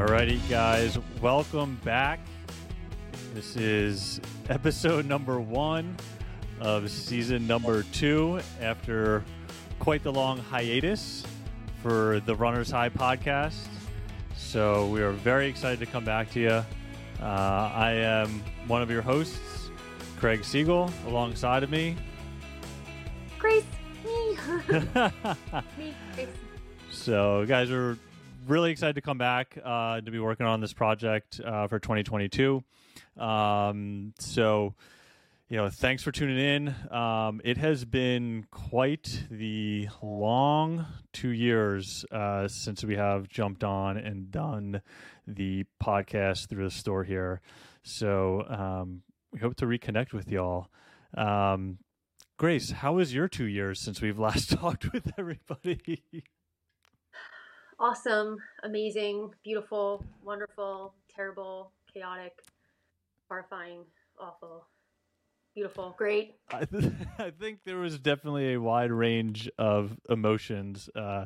Alrighty, guys, welcome back. This is episode number one of season number two after quite the long hiatus for the Runners High podcast. So we are very excited to come back to you. Uh, I am one of your hosts, Craig Siegel, alongside of me. Grace, me, me, Grace. So, guys, we're really excited to come back uh, to be working on this project uh, for 2022. Um, so, you know, thanks for tuning in. Um, it has been quite the long two years uh, since we have jumped on and done the podcast through the store here. So, um, we hope to reconnect with y'all. Um, Grace, how was your two years since we've last talked with everybody? Awesome, amazing, beautiful, wonderful, terrible, chaotic, horrifying, awful, beautiful, great. I, th- I think there was definitely a wide range of emotions uh,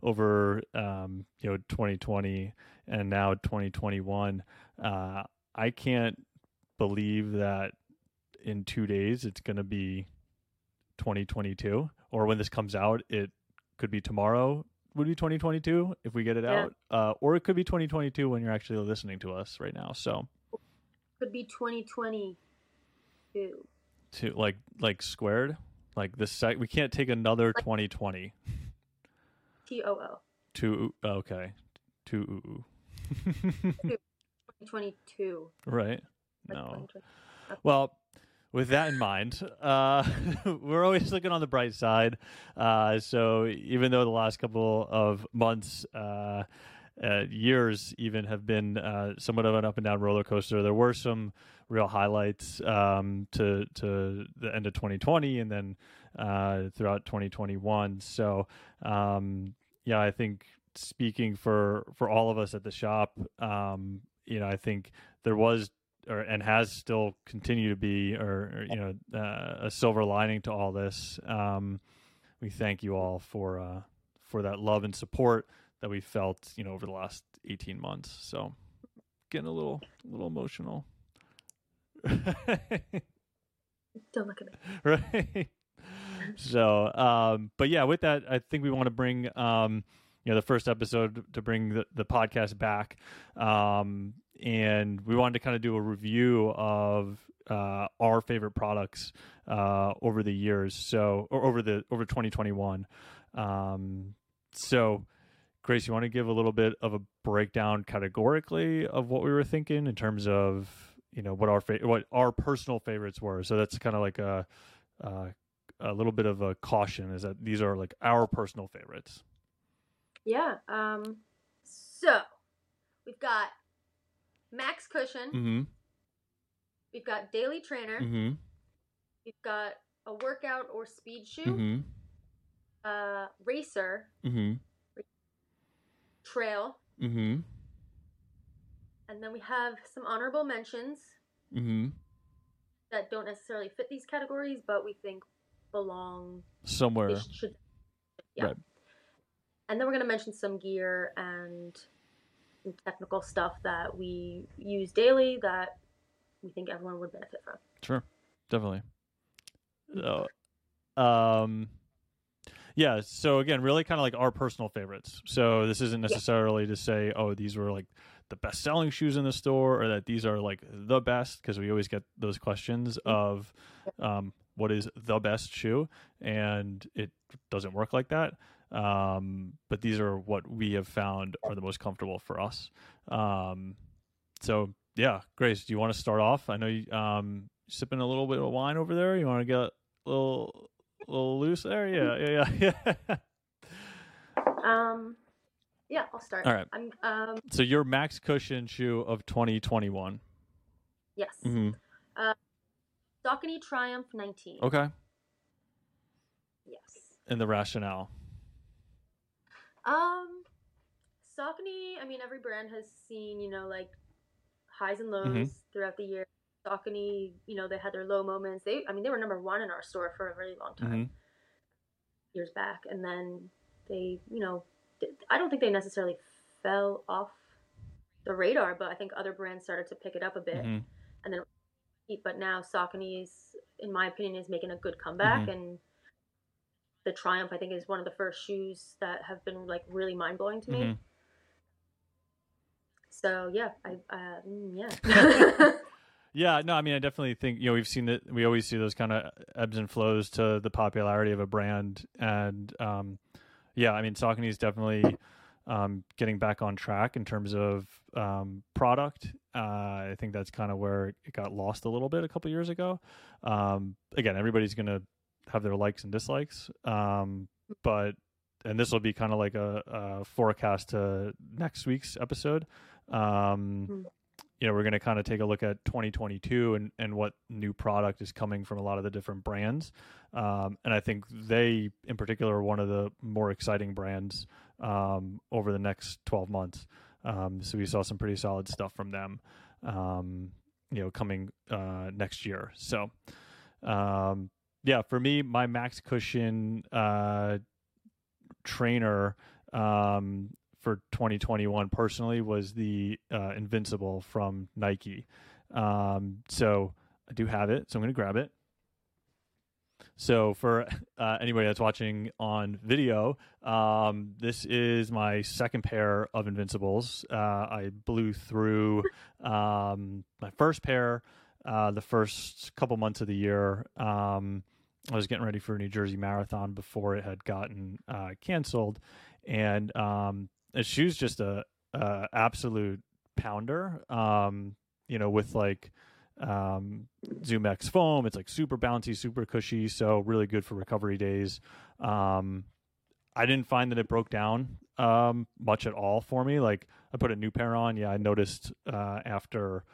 over um, you know 2020 and now 2021. Uh, I can't believe that in two days it's going to be 2022, or when this comes out, it could be tomorrow. Would be 2022 if we get it Yeah. out, uh, or it could be 2022 when you're actually listening to us right now. So Could be 2022. to like like squared, like the sec, we can't take another 2020. T O O. Two okay. Two ooh, ooh. 2022. right. like No. 2020. Well, with that in mind, uh, we're always looking on the bright side. Uh, so even though the last couple of months, uh, uh, years even have been uh, somewhat of an up and down roller coaster, there were some real highlights um, to to the end of 2020 and then uh, throughout 2021. So um, yeah, I think speaking for for all of us at the shop, um, you know, I think there was or and has still continued to be or, or, you know uh, a silver lining to all this. Um, we thank you all for uh, for that love and support that we felt you know over the last 18 months. So getting a little a little emotional. Don't look at me. right so um but yeah with that i think we want to bring um you know the first episode to bring the, the podcast back um and we wanted to kind of do a review of uh our favorite products uh over the years so over the over 2021 um so grace you want to give a little bit of a breakdown categorically of what we were thinking in terms of you know what our fa- what our personal favorites were so that's kind of like a uh, a little bit of a caution is that these are like our personal favorites. Yeah. Um. So we've got Max Cushion. Mm-hmm. We've got Daily Trainer. Mm-hmm. We've got a workout or speed shoe. Mm-hmm. Uh, racer, Mm-hmm. trail, Mm-hmm. and then we have some honorable mentions Mm-hmm. that don't necessarily fit these categories, but we think belong. Somewhere. Should. Yeah. Right. And then we're gonna mention some gear and technical stuff that we use daily that we think everyone would benefit from. Sure. Definitely. So, um yeah, so again, really kind of like our personal favorites. So this isn't necessarily to say, oh, these were like the best selling shoes in the store or that these are like the best because we always get those questions of um, what is the best shoe and it doesn't work like that um, but these are what we have found are the most comfortable for us um, so yeah grace do you want to start off i know you um, sipping a little bit of wine over there you want to get a little a little loose there yeah yeah yeah, yeah. Um, yeah, I'll start. All right. I'm um so your max cushion shoe of 2021 yes. mm-hmm. Saucony Triumph 19. okay Yes. and the rationale Um, Saucony. I mean, every brand has seen you know like highs and lows Mhm. throughout the year. Saucony, you know, they had their low moments. They, I mean, they were number one in our store for a really long time, mm-hmm. years back, and then they, you know, I don't think they necessarily fell off the radar, but I think other brands started to pick it up a bit, Mhm. and then but now Saucony's, in my opinion, is making a good comeback, Mhm. and the Triumph I think is one of the first shoes that have been like really mind blowing to me. Mhm. So yeah, I uh, mm, yeah. Yeah, no, I mean, I definitely think you know we've seen that we always see those kind of ebbs and flows to the popularity of a brand, and um, yeah, I mean, Saucony is definitely um, getting back on track in terms of um, product. Uh, I think that's kind of where it got lost a little bit a couple years ago. Um, again, everybody's going to have their likes and dislikes, um, but and this will be kind of like a, a forecast to next week's episode. Um, Mm. you know, we're going to kind of take a look at 2022 and, and what new product is coming from a lot of the different brands. Um, and I think they, in particular, are one of the more exciting brands um, over the next 12 months. Um, so we saw some pretty solid stuff from them, um, you know, coming uh, next year. So, um, yeah, for me, my max cushion uh, trainer um, for 2021 personally was the uh, Invincible from Nike. Um, so I do have it, so I'm going to grab it. So for uh, anybody that's watching on video, um, this is my second pair of Invincibles. Uh, I blew through um, my first pair uh, the first couple months of the year. Um, I was getting ready for a New Jersey Marathon before it had gotten uh, canceled, and um, shoe's just a, a absolute pounder. Um, you know, with like um, Zoom X foam, it's like super bouncy, super cushy, so really good for recovery days. Um, I didn't find that it broke down um, much at all for me. Like I put a new pair on, yeah, I noticed uh, after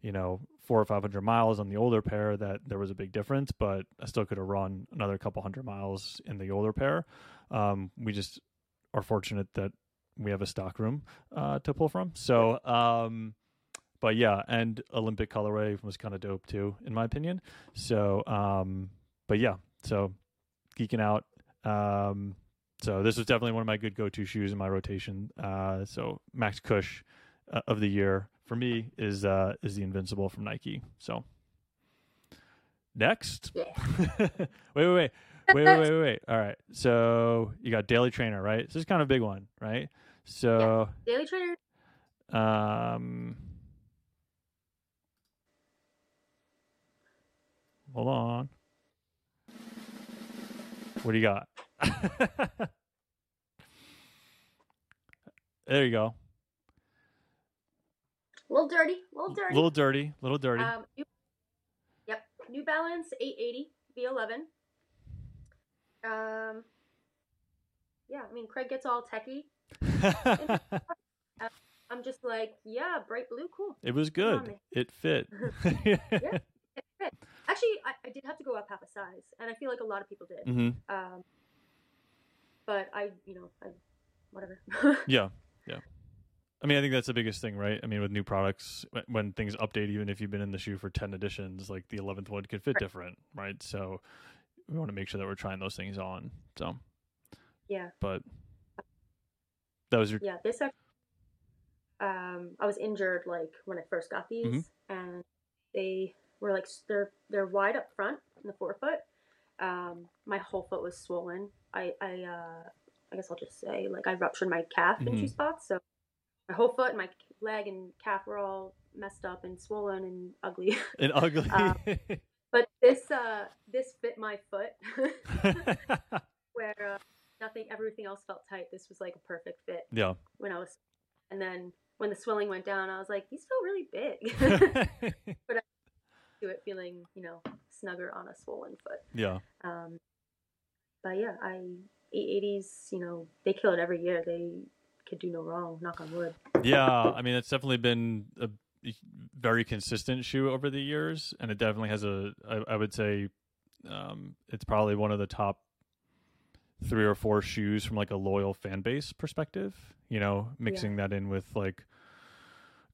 you know four or five hundred miles on the older pair that there was a big difference, but I still could have run another couple hundred miles in the older pair. Um, we just are fortunate that we have a stock room uh, to pull from. So, um, but yeah, and Olympic colorway was kind of dope too, in my opinion. So, um, but yeah, so geeking out. Um, so this was definitely one of my good go-to shoes in my rotation. Uh, so Max Cush uh, of the year for me is uh, is the Invincible from Nike. So next, Yeah. wait, wait, wait. Wait, wait, wait, wait. All right. So you got Daily Trainer, right? So this is kind of a big one, right? So, Daily Trainer. um, hold on. What do you got? there you go. Little dirty. Little dirty. little dirty, little dirty. Um, new, yep, New Balance 880 V11. Um, yeah, I mean Craig gets all techie. I'm just like, yeah, bright blue, cool. it was Come on, good. man. It fit. Actually, I, I did have to go up half a size, and I feel like a lot of people did. hmm Um, but I, you know, I, whatever. Yeah, yeah. I mean, I think that's the biggest thing, right? I mean, with new products, when- things update, even if you've been in the shoe for ten editions, like the eleventh one could fit Right. different, right? So we want to make sure that we're trying those things on. So, yeah, but that was your yeah. This, um, I was injured like when I first got these, Mhm. and they were like they're they're wide up front in the forefoot. Um, my whole foot was swollen. I I uh, I guess I'll just say like I ruptured my calf in two spots, so my whole foot, my leg, and calf were all messed up and swollen and ugly. And ugly. Um, but this uh this fit my foot where uh, nothing everything else felt tight this was like a perfect fit yeah. when i was and then when the swelling went down i was like these feel really big but I do it feeling you know snugger on a swollen foot yeah. um but yeah i 80s, you know they kill it every year they could do no wrong knock on wood Yeah. I mean, it's definitely been a very consistent shoe over the years, and it definitely has a. I, I would say, um, it's probably one of the top three or four shoes from like a loyal fan base perspective. You know, mixing that in with like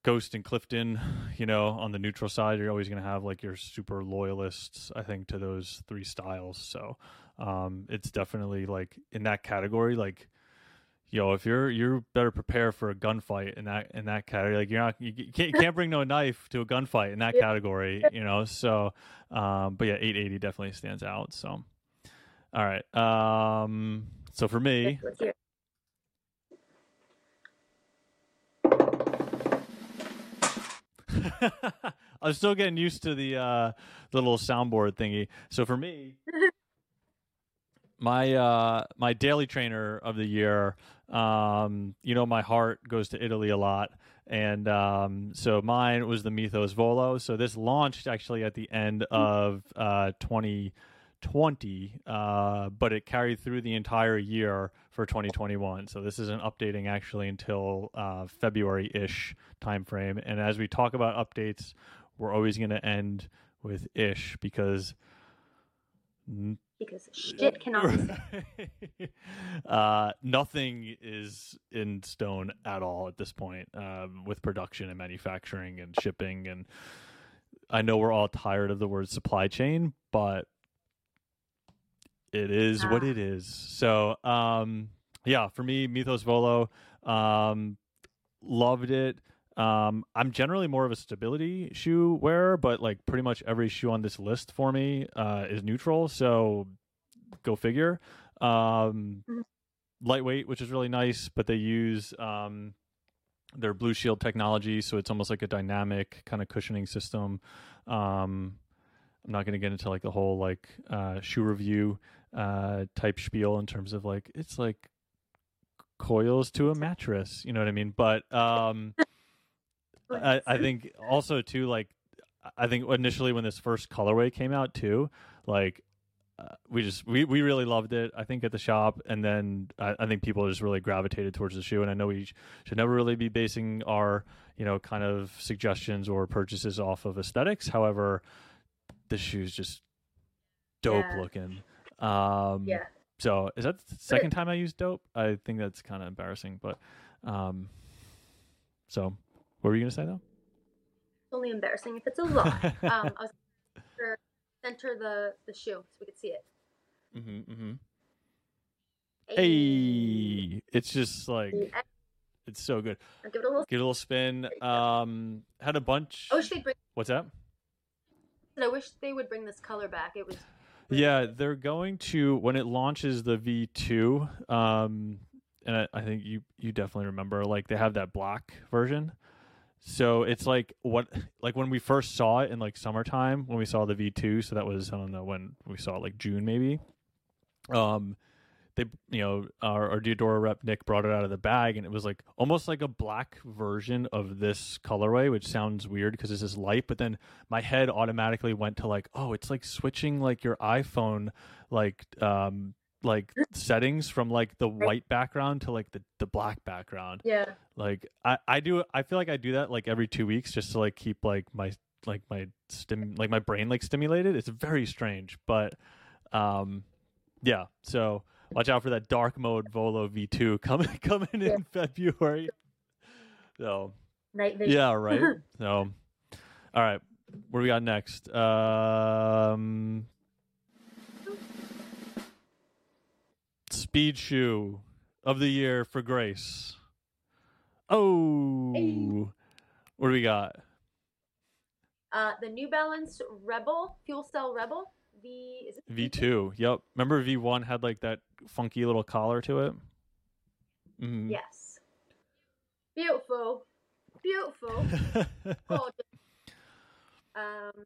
Ghost and Clifton. You know, on the neutral side, you're always going to have like your super loyalists. I think to those three styles. So, um, it's definitely like in that category, like yo, if you're you're better prepare for a gunfight in that in that category. Like you're not you can't, you can't bring no knife to a gunfight in that category, you know. So, um, but yeah, 880 definitely stands out. So, all right. Um, so for me, Let's hear it. I'm still getting used to the uh, the little soundboard thingy. So for me, my uh, my daily trainer of the year, um, you know, my heart goes to Italy a lot, and um, so mine was the Mythos Volo. So this launched actually at the end of uh, 2020, uh, but it carried through the entire year for 2021. So this isn't updating actually until uh, February ish timeframe. And as we talk about updates, we're always going to end with ish because Because shit cannot uh, nothing is in stone at all at this point um, with production and manufacturing and shipping. And I know we're all tired of the word supply chain, but it is what Ah. it is. So, um, yeah, for me, Mythos Volo, um, loved it. Um, I'm generally more of a stability shoe wearer, but like pretty much every shoe on this list for me uh, is neutral. So go figure. Um, Mhm. Lightweight, which is really nice, but they use um, their Blue Shield technology, so it's almost like a dynamic kind of cushioning system. Um, I'm not going to get into like the whole like uh, shoe review uh, type spiel in terms of like it's like coils to a mattress, you know what I mean? But um, I, I think also too like I think initially when this first colorway came out too, like uh, we just we, we really loved it. I think at the shop, and then I, I think people just really gravitated towards the shoe. And I know we sh- should never really be basing our you know kind of suggestions or purchases off of aesthetics. However, the shoe's just dope Yeah. looking. Um, yeah. So is that the second time I used dope? I think that's kind of embarrassing, but um, so what were you gonna say though? It's only embarrassing if it's a lot. um, I was center, center the the shoe so we could see it. mm-hmm, mm-hmm. Hey, it's just like Hey. it's so good. I'll give it a little. Get a little spin. Um, had a bunch. I wish they'd bring. What's that? I wish they would bring this color back. It was. Yeah, they're going to when it launches the V two. Um, and I, I think you you definitely remember like they have that black version. So it's like what like when we first saw it in like summertime when we saw the V two. So that was I don't know when we saw it like June maybe. Um, they you know our, our Diadora rep Nick brought it out of the bag and it was like almost like a black version of this colorway, which sounds weird because this light. But then my head automatically went to like, oh, it's like switching like your iPhone like um like settings from like the white background to like the, the black background. Yeah. Like I, I do I feel like I do that like every two weeks just to like keep like my like my stim like my brain like stimulated. It's very strange. But um yeah, so watch out for that dark mode Volo V two coming coming Yeah. in February. So Night vision. yeah, right. so all right. What do we got next? Um Speed shoe of the year for Grace. Oh, Hey. what do we got? Uh, the New Balance Rebel Fuel Cell Rebel V is it V two. Yep. Remember V one had like that funky little collar to it. Mm. Yes. Beautiful. Beautiful. Gorgeous. Um,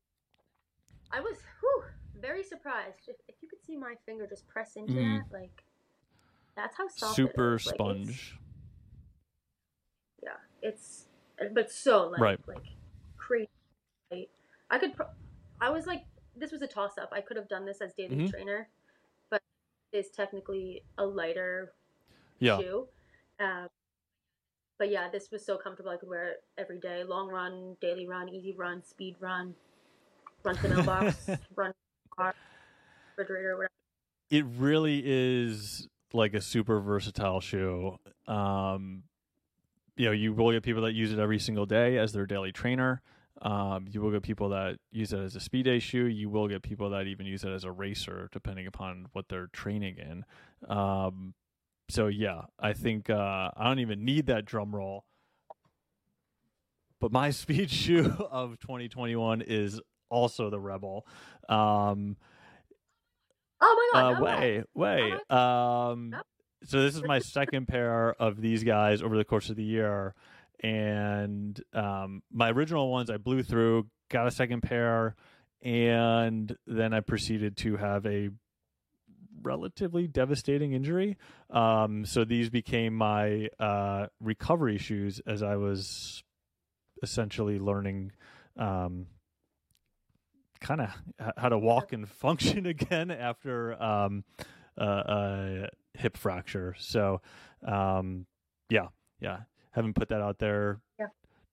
I was whew, very surprised. If, if you could see my finger just press into Mhm. that, like that's how soft. it Super is. Like, it's- sponge. yeah, it's but so like Right. like crazy. light. I could. Pro- I was like, this was a toss up. I could have done this as daily Mhm. trainer, but it's technically a lighter Yeah. shoe. Um, but yeah, this was so comfortable. I could wear it every day. Long run, daily run, easy run, speed run, run to the mailbox, run car, refrigerator, whatever. it really is like a super versatile shoe. Um, you know, you will get people that use it every single day as their daily trainer. Um, you will get people that use it as a speed day shoe. You will get people that even use it as a racer, depending upon what they're training in. Um, so yeah, I think uh, I don't even need that drum roll. But my speed shoe of 2021 is also the Rebel. Um, Oh my god! uh, way. way. Um, No. so this is my second pair of these guys over the course of the year, and um, my original ones I blew through, got a second pair, and then I proceeded to have a relatively devastating injury. Um, so these became my uh, recovery shoes as I was essentially learning. Um, kind of how to walk and function again after um, uh, a hip fracture. So, um, yeah, yeah, haven't put that out there Yeah.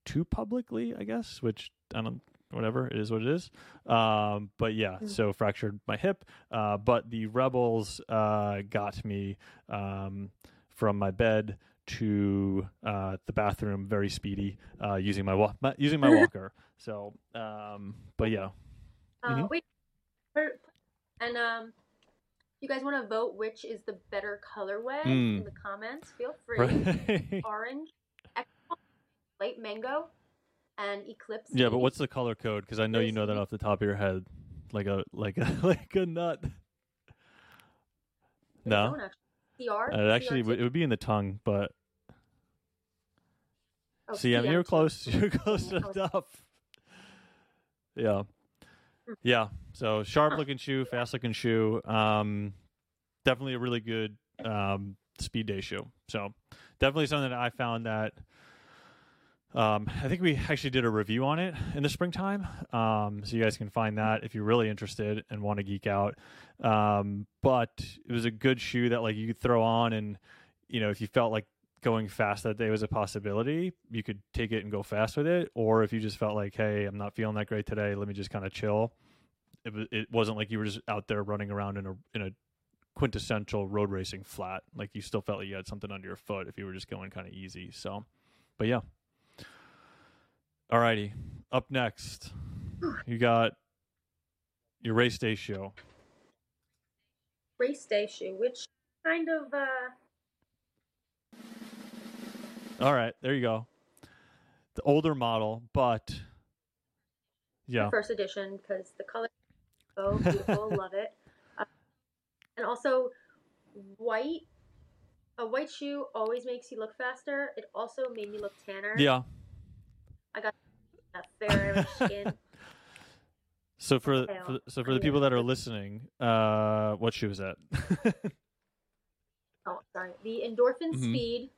too publicly, I guess. Which I don't, whatever it is, what it is. Um, but yeah, Mm. so fractured my hip. Uh, but the rebels uh, got me um, from my bed to uh, the bathroom very speedy uh, using my, wa- my using my walker. So, um, but yeah, Uh, Mhm. Wait, and um, you guys want to vote which is the better colorway Mm. in the comments? Feel free. right. Orange, light mango, and eclipse. Yeah, but what's the color code? Because I know you know that off the top of your head, like a like a like a nut. No. CR. uh, actually, it would- it would be in the tongue, but Oh, see, I mean, you're close. You're close was- enough. Yeah, yeah. So sharp looking shoe, fast looking shoe. Um, definitely a really good um speed day shoe. So definitely something that I found that. Um, I think we actually did a review on it in the springtime. Um, so you guys can find that if you're really interested and want to geek out. Um, but it was a good shoe that like you could throw on and, you know, if you felt like going fast that day was a possibility, you could take it and go fast with it. Or if you just felt like, Hey, I'm not feeling that great today. Let me just kind of chill. It, it wasn't like you were just out there running around in a, in a quintessential road racing flat. Like you still felt like you had something under your foot if you were just going kind of easy. So, but yeah. Alrighty. Up next, you got your race day show. race day shoe, which kind of uh, All right, there you go. The older model, but yeah, first edition because the color so beautiful, love it. Uh, and also, white. A white shoe always makes you look faster. It also made me look tanner. yeah. I got a fair skin. So for, for so for the people that are listening, uh, what shoe is that? Oh, sorry. The Endorphin Mhm. Speed.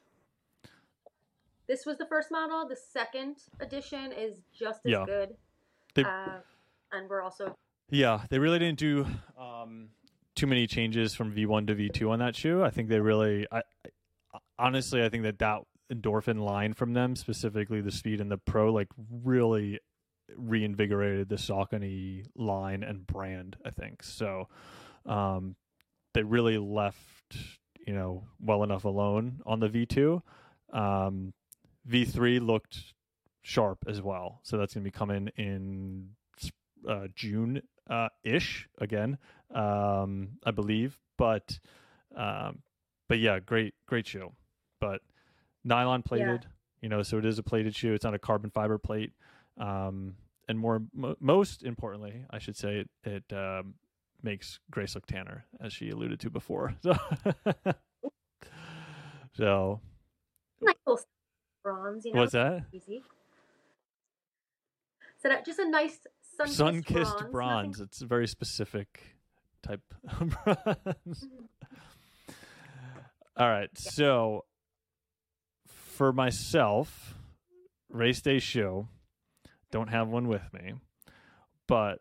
This was the first model. The second edition is just as Yeah. good. They- uh, and we're also Yeah, they really didn't do um, too many changes from V1 to V2 on that shoe. I think they really, I, I honestly, I think that that endorphin line from them, specifically the speed and the pro, like really reinvigorated the Saucony line and brand. I think so. Um, they really left, you know, well enough alone on the V2. Um, V3 looked sharp as well, so that's going to be coming in uh, June uh, ish again, um, I believe. But um, but yeah, great great shoe. But nylon plated, you know, so it is a plated shoe. It's not a carbon fiber plate. Um, and more mo- most importantly, I should say, it, it um, makes Grace look tanner, as she alluded to before. So, so nice bronze. You know, what's that? easy. So that just a nice sun Sun kissed bronze. nothing- It's a very specific type of bronze. Mm-hmm. All right. So for myself, race day show, don't have one with me, but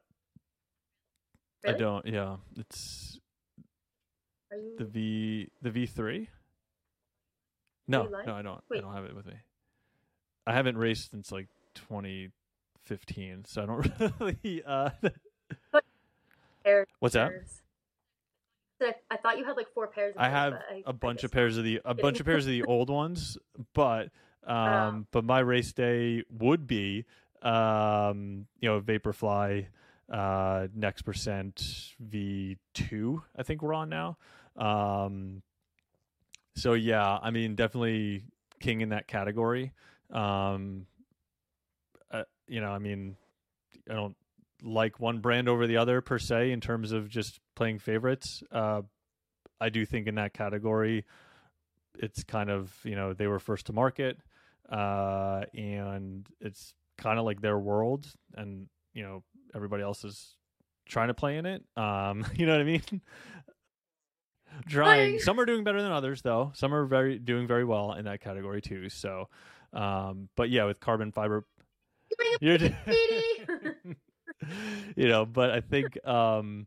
I don't. Yeah, it's you, the V the V three. No, no, I don't. I don't have it with me. I haven't raced since like 2015, so I don't really. Uh, what's that? I, I thought you had like four pairs. Of I those, have I- a bunch of pairs of the a bunch of pairs of the old ones, but um, Oh. but my race day would be um, you know Vaporfly uh, next percent V two. I think we're on now. Um, so yeah, I mean, definitely king in that category. Um, uh, you know, I mean, I don't like one brand over the other per se in terms of just playing favorites. Uh, I do think in that category, it's kind of you know they were first to market, uh, and it's kind of like their world, and you know everybody else is trying to play in it. Um, you know what I mean? trying. Some are doing better than others, though. Some are very doing very well in that category too. So, um, but yeah, with carbon fiber, you're, you know, but I think, um,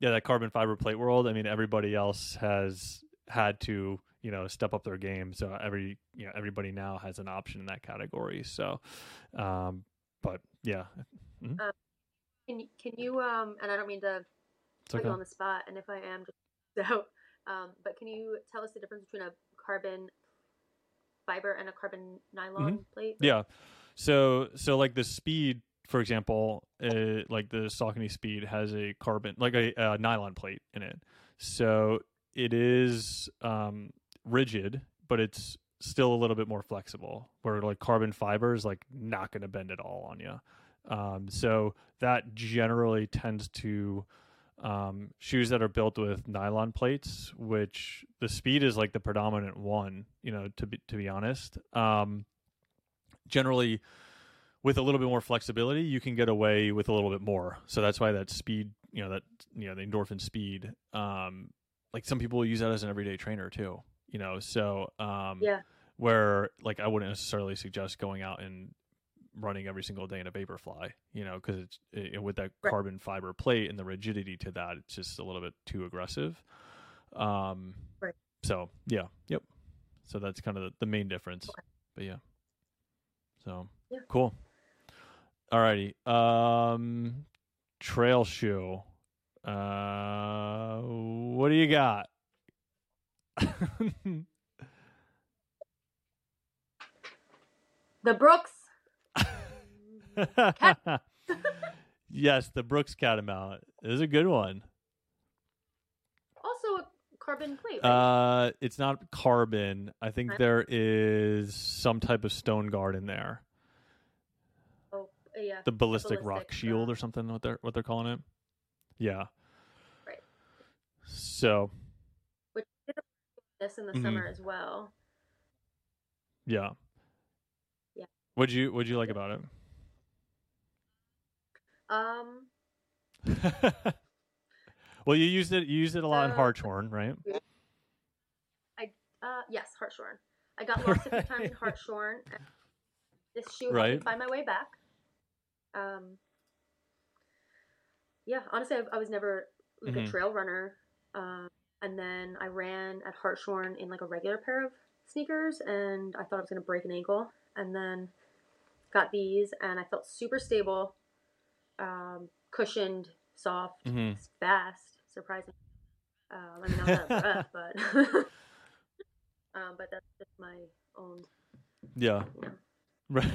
yeah, that carbon fiber plate world. I mean, everybody else has had to, you know, step up their game. So every, you know, everybody now has an option in that category. So, um, but yeah. Mm-hmm. Uh, can you, can you, um, and I don't mean to put okay. you on the spot, and if I am, just so, um, but can you tell us the difference between a carbon fiber and a carbon nylon mm-hmm. plate? Yeah. So, so like the speed, for example, uh, like the Saucony Speed has a carbon, like a, a nylon plate in it. So it is um, rigid, but it's still a little bit more flexible. Where like carbon fiber is like not going to bend at all on you. Um, so that generally tends to um, shoes that are built with nylon plates, which the speed is like the predominant one. You know, to be to be honest, um, generally with a little bit more flexibility, you can get away with a little bit more. So that's why that speed, you know, that you know the endorphin speed. Um, like some people use that as an everyday trainer too. You know, so um, yeah. Where like I wouldn't necessarily suggest going out and running every single day in a Vaporfly, you know, because it's it, with that right. carbon fiber plate and the rigidity to that, it's just a little bit too aggressive. Um, right. So yeah, yep. So that's kind of the, the main difference. Okay. But yeah. So yeah. cool. Alrighty. Um, trail shoe. Uh, what do you got? the Brooks yes, the Brooks Catamount is a good one. Also a carbon plate. Right? Uh, it's not carbon. I think there is some type of stone guard in there. Oh, yeah. The ballistic, ballistic rock shield uh, or something. What they're what they're calling it. Yeah. Right. So. Which this in the mm-hmm. summer as well. Yeah. Yeah. What'd you What'd you like about it? Um. well, you used it. You used it a lot uh, in Hartshorne, right? I uh yes, Hartshorne. I got lost a few times in Hartshorne. This shoe right. helped me find my way back. Um. Yeah, honestly, I, I was never like mm-hmm. a trail runner. Um, and then I ran at Hartshorne in like a regular pair of sneakers, and I thought I was gonna break an ankle. And then got these, and I felt super stable um, cushioned, soft, mm-hmm. fast, surprising. Um, I mean, I'm not breath, but um, but that's just my own. Yeah. You know. Right.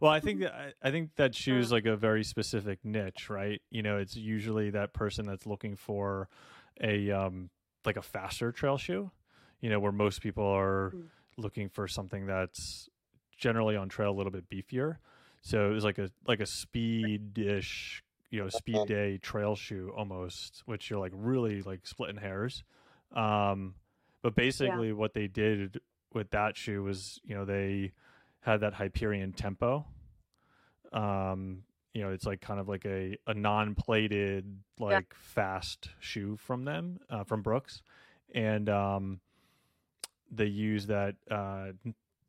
well, I think that I, I think that shoes like a very specific niche, right? You know, it's usually that person that's looking for a um like a faster trail shoe. You know, where most people are mm. looking for something that's generally on trail a little bit beefier. So it was like a like a speed-ish, you know, speed day trail shoe almost, which you're like really like splitting hairs. Um, but basically, yeah. what they did with that shoe was, you know, they had that Hyperion tempo. Um, you know, it's like kind of like a, a non-plated, like yeah. fast shoe from them, uh, from Brooks, and um, they use that uh,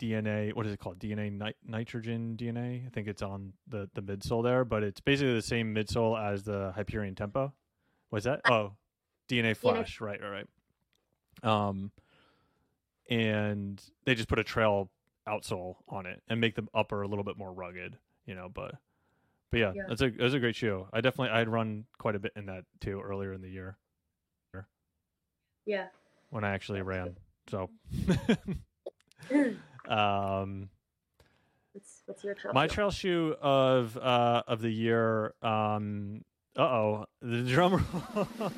DNA. What is it called? DNA nit- nitrogen DNA. I think it's on the the midsole there, but it's basically the same midsole as the Hyperion Tempo. What's that? Oh, DNA Flash. Right, right, right. Um, and they just put a trail outsole on it and make the upper a little bit more rugged. You know, but but yeah, yeah. that's a that's a great shoe. I definitely I'd run quite a bit in that too earlier in the year. Yeah. When I actually ran, so. Um, what's, what's your trail my shoe? trail shoe of uh, of the year. Um, uh oh, the drum.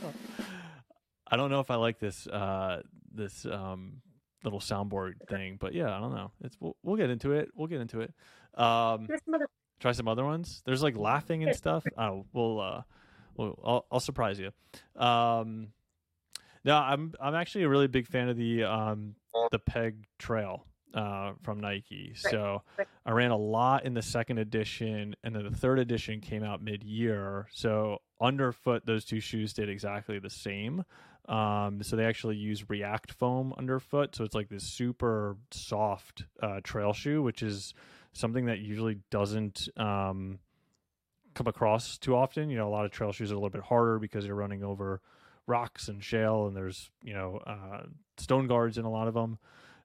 I don't know if I like this uh, this um, little soundboard thing. But yeah, I don't know. It's we'll, we'll get into it. We'll get into it. Um, some other try some other ones. There's like laughing and stuff. Oh, we'll uh, we'll I'll, I'll surprise you. Um, no, I'm I'm actually a really big fan of the um the Peg Trail uh from Nike. Right, So right. I ran a lot in the second edition, and then the third edition came out mid year. So underfoot, those two shoes did exactly the same. Um, so they actually use React foam underfoot, so it's like this super soft uh, trail shoe, which is something that usually doesn't um, come across too often. You know, a lot of trail shoes are a little bit harder because you're running over rocks and shale, and there's you know uh, stone guards in a lot of them.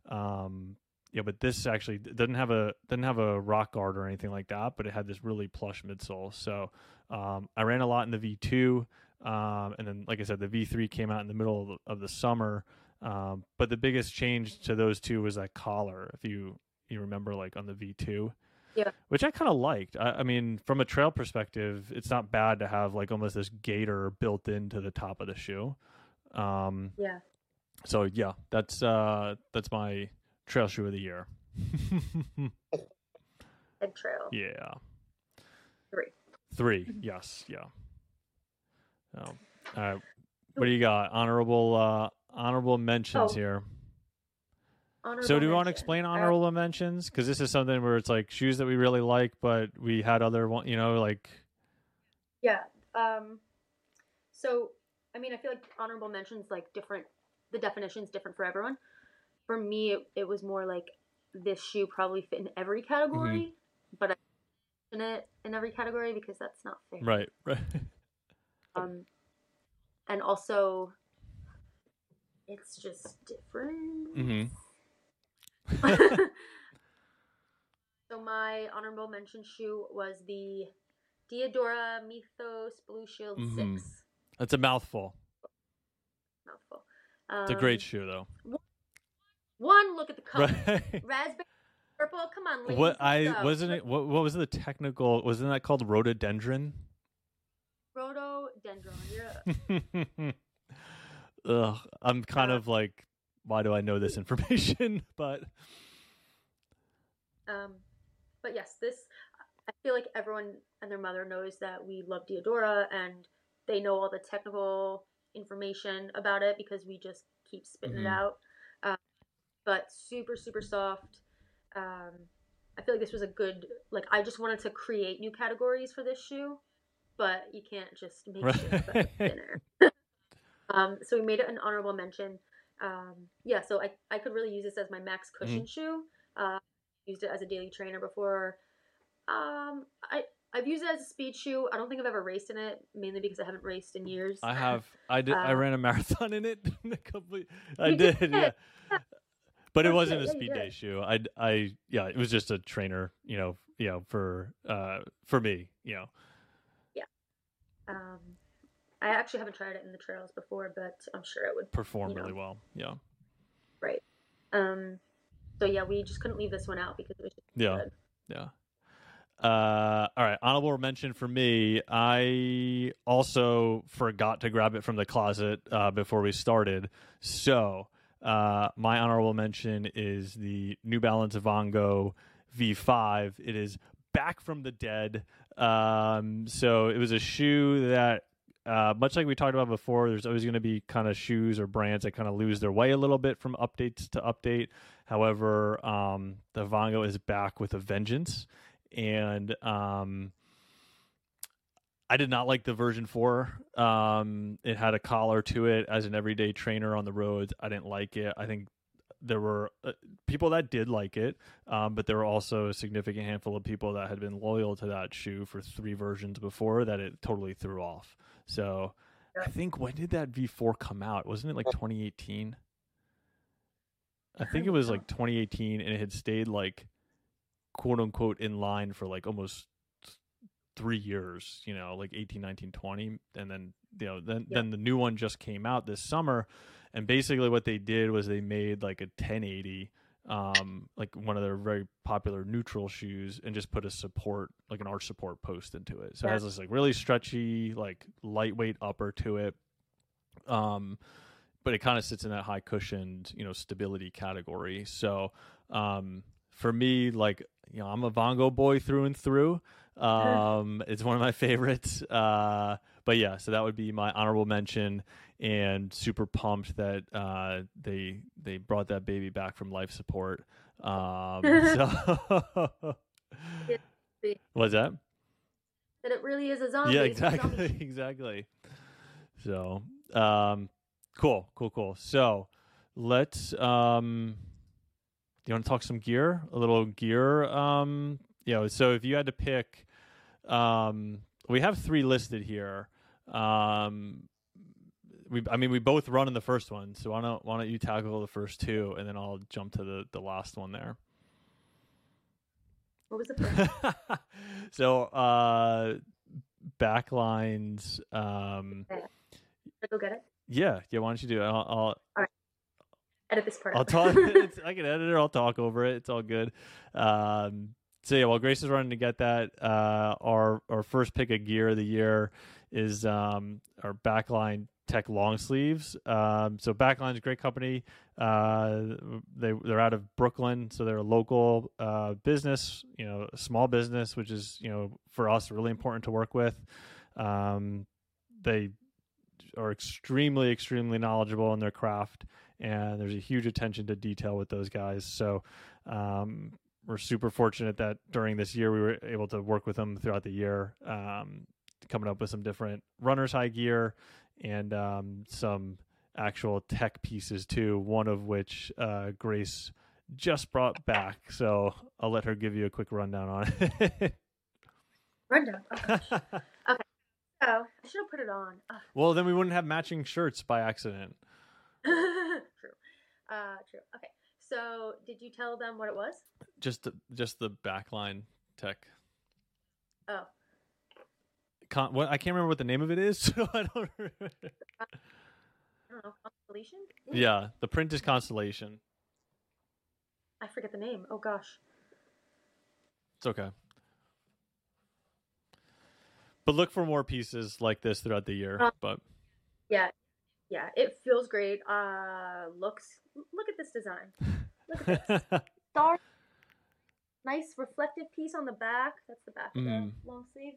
Um, yeah, but this actually doesn't have a doesn't have a rock guard or anything like that, but it had this really plush midsole. So um, I ran a lot in the V2, um, and then like I said, the V3 came out in the middle of the, of the summer. Um, but the biggest change to those two was that collar. If you you remember, like on the V2, Yeah. which I kind of liked. I, I mean, from a trail perspective, it's not bad to have like almost this gator built into the top of the shoe. Um, yeah. so yeah, that's uh, that's my trail shoe of the year. Head trail. yeah, Three. three. Yes, yeah. Um, all right, what do you got? Honorable uh, honorable mentions Oh, here. Honorable So do you want to explain Uh, honorable mentions? Because this is something where it's like shoes that we really like, but we had other one, you know, like Yeah. Um. So, I mean, I feel like honorable mentions like different. The definition's different for everyone. For me, it, it was more like this shoe probably fit in every category, but I in it in every category because that's not fair. right, right. Um, and also, it's just different. hmm so my honorable mention shoe was the Diadora Mythos Blue Shield Mhm. Six. That's a mouthful. Mouthful. It's a great Um, shoe, though. One look at the color. Right. Raspberry, purple. Come on, ladies. what I go. wasn't it. What, what was the technical? Wasn't that called rhododendron? Rhododendron. Yeah. Ugh, I'm kind Uh, of like, why do I know this information? but Um, but yes, this. I feel like everyone and their mother knows that we love Diadora, and they know all the technical information about it because we just keep spitting Mhm. it out. Um, but super, super soft. Um, I feel like this was a good. Like I just wanted to create new categories for this shoe, but you can't just make shoes that thinner. um, so we made it an honorable mention. Um, yeah, so I, I could really use this as my max Mm-hmm. cushion shoe. Uh, used it as a daily trainer before. Um, I I've used it as a speed shoe. I don't think I've ever raced in it, mainly because I haven't raced in years. I have. I did. I Uh, ran a marathon in it. a couple. I You did. did? Yeah. But it wasn't a shit, yeah, you speed day shoe. I. I. Yeah. It was just a trainer. You know. You know. For. Uh. For me. You know. Yeah. Um, I actually haven't tried it in the trails before, but I'm sure it would. Perform You know. really well. Yeah. Right. Um, so yeah, we just couldn't leave this one out because it was just Yeah. good. Yeah. Uh, all right. Honorable mention for me. I also forgot to grab it from the closet uh, before we started. So uh, my honorable mention is the New Balance Vongo V5. It is back from the dead. Um, so it was a shoe that. Uh, much like we talked about before, there's always going to be kind of shoes or brands that kind of lose their way a little bit from updates to update. However, um, the Vongo is back with a vengeance, and um, I did not like the version four. Um, it had a collar to it as an everyday trainer on the roads. I didn't like it. I think there were uh, people that did like it, um, but there were also a significant handful of people that had been loyal to that shoe for three versions before that it totally threw off. So I think when did that V4 come out? Wasn't it like 2018? I think it was like 2018 and it had stayed like quote unquote in line for like almost three years, you know, like 18, 19, 20. And then, you know, then, Yeah. then the new one just came out this summer. And basically what they did was they made like a 1080, um, like one of their very popular neutral shoes and just put a support, like an arch support post into it. So it has this like really stretchy, like lightweight upper to it. Um, but it kind of sits in that high cushioned, you know, stability category. So um, for me, like you know, I'm a Vongo boy through and through. Um, it's one of my favorites. Uh, but yeah, so that would be my honorable mention, and super pumped that uh, they they brought that baby back from life support. Um, so what's that? That it really is a zombie. Yeah, exactly, zombie. exactly. So, um, cool, cool, cool. So, let's. Um, do you want to talk some gear? A little gear. Um, you know, so if you had to pick, um, we have three listed here. Um, we, I mean, we both run in the first one, so why don't why don't you tackle the first two, and then I'll jump to the the last one there. What was the first? so uh backlines um go get it? yeah yeah why don't you do it i'll i'll, Edit this part. I'll talk it's, i can edit it i'll talk over it it's all good um so yeah while grace is running to get that uh our our first pick of gear of the year is um our backline tech long sleeves. Um so backline's a great company. Uh they they're out of brooklyn so they're a local uh business you know a small business which is you know for us really important to work with. Um they are extremely extremely knowledgeable in their craft and there's a huge attention to detail with those guys. So um we're super fortunate that during this year we were able to work with them throughout the year um coming up with some different runners high gear and um, some actual tech pieces too. One of which uh, Grace just brought back, so I'll let her give you a quick rundown on it. Rundown. Gosh. oh, I should have put it on. Ugh. well, then we wouldn't have matching shirts by accident. true. Uh, true. Okay. So, did you tell them what it was? Just the, just the backline tech. Oh, Con- what I can't remember what the name of it is, so I don't. Remember. I don't know. Constellation? yeah, the print is Constellation. I forget the name. Oh gosh. It's okay. But look for more pieces like this throughout the year. Uh, But Yeah. Yeah. It feels great. Uh, looks. Look at this design. Look at this. Star. Nice reflective piece on the back. That's the back of the long sleeve.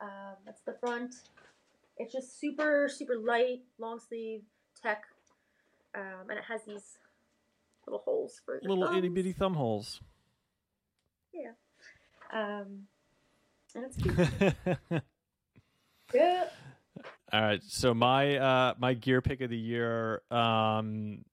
Um, that's the front. It's just super, super light, long sleeve tech, um, and it has these little holes for your little thumbs. itty bitty thumb holes. Yeah, um, and it's cute. yeah. All right, so my uh my gear pick of the year, um,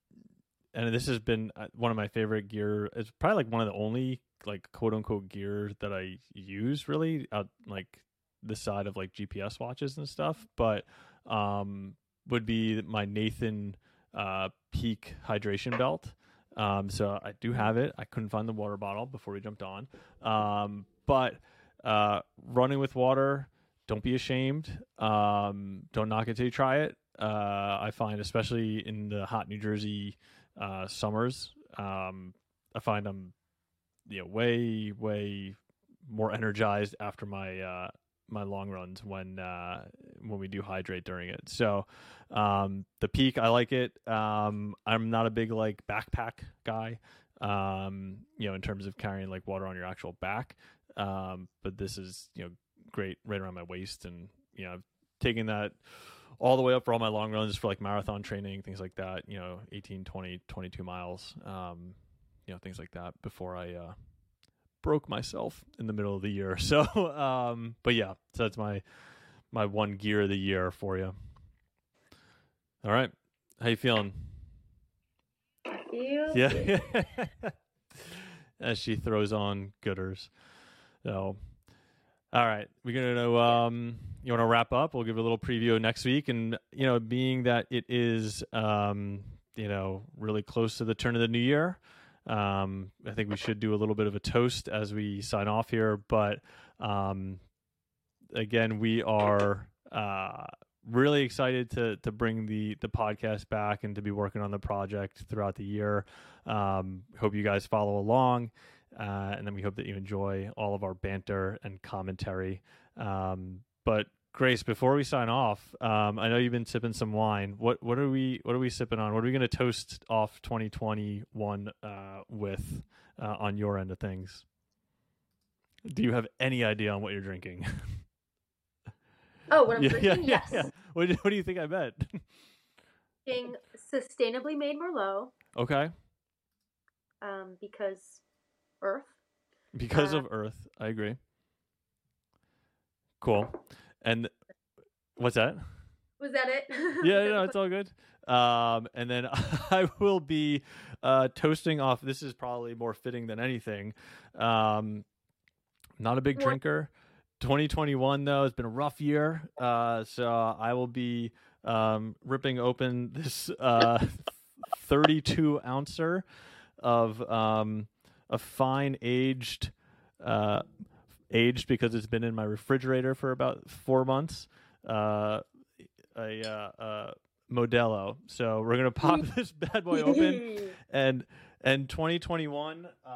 and this has been uh, one of my favorite gear. It's probably like one of the only like quote unquote gear that I use really out like the side of like GPS watches and stuff. But um, would be my Nathan uh Peak hydration belt. Um, so I do have it. I couldn't find the water bottle before we jumped on. Um, but uh, running with water, don't be ashamed. Um, don't knock it till you try it. Uh, I find, especially in the hot New Jersey uh, summers, um, I find I'm, you know, way way more energized after my uh, my long runs when uh, when we do hydrate during it. So um, the peak, I like it. Um, I'm not a big like backpack guy. Um, you know, in terms of carrying like water on your actual back. Um, but this is you know great right around my waist, and you know I've taken that all the way up for all my long runs for like marathon training, things like that. You know, 18, 20, 22 miles. Um, you know, things like that before I uh, broke myself in the middle of the year. So, um, but yeah, so that's my my one gear of the year for you. All right, how you feeling? I feel good. Yeah. As she throws on Goodrs. So, all right, we're gonna um, you want to wrap up? We'll give a little preview next week, and you know, being that it is um, you know, really close to the turn of the new year. Um, I think we should do a little bit of a toast as we sign off here, but um, again, we are uh, really excited to to bring the the podcast back and to be working on the project throughout the year. Um, hope you guys follow along, uh, and then we hope that you enjoy all of our banter and commentary. Um, but Grace, before we sign off, um, I know you've been sipping some wine. What what are we what are we sipping on? What are we going to toast off 2021 uh, with uh, on your end of things? Do you have any idea on what you're drinking? Oh, what I'm yeah, drinking? yeah, yes. yeah. What, do- what do you think I bet? Sustainably made Merlot okay, um, because Earth. because Uh, of Earth, I agree. Cool. And what's that? Was that it? yeah, no, it's all good. Um, and then I will be uh, toasting off. This is probably more fitting than anything. Um, not a big drinker. 2021 though has been a rough year, uh, so I will be um, ripping open this uh, 32 ouncer of um, a fine aged, uh, aged because it's been in my refrigerator for about four months. Uh, a uh, uh, Modelo. So we're gonna pop this bad boy open, and and 2021, um,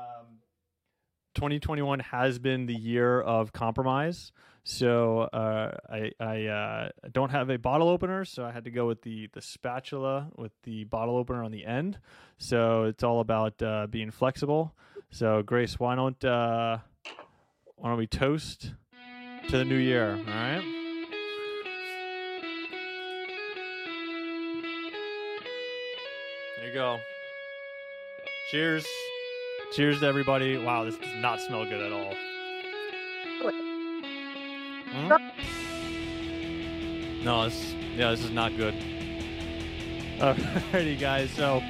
2021 has been the year of compromise. So uh, I I uh, don't have a bottle opener, so I had to go with the the spatula with the bottle opener on the end. So it's all about uh, being flexible. So Grace, why don't uh, why don't we toast to the new year? All right. There you go. Cheers. Cheers to everybody. Wow, this does not smell good at all. Hmm? No, this, yeah, this is not good. Alrighty, guys. So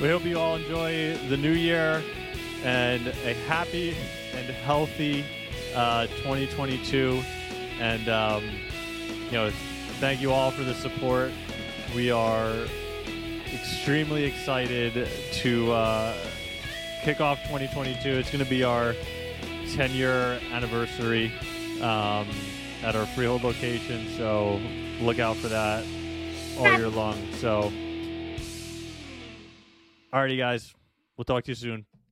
we hope you all enjoy the new year and a happy and healthy uh, 2022. And um, you know, thank you all for the support. We are extremely excited to uh, kick off 2022. It's going to be our 10 year anniversary um, at our freehold location. So look out for that all year long. So, alrighty, guys. We'll talk to you soon.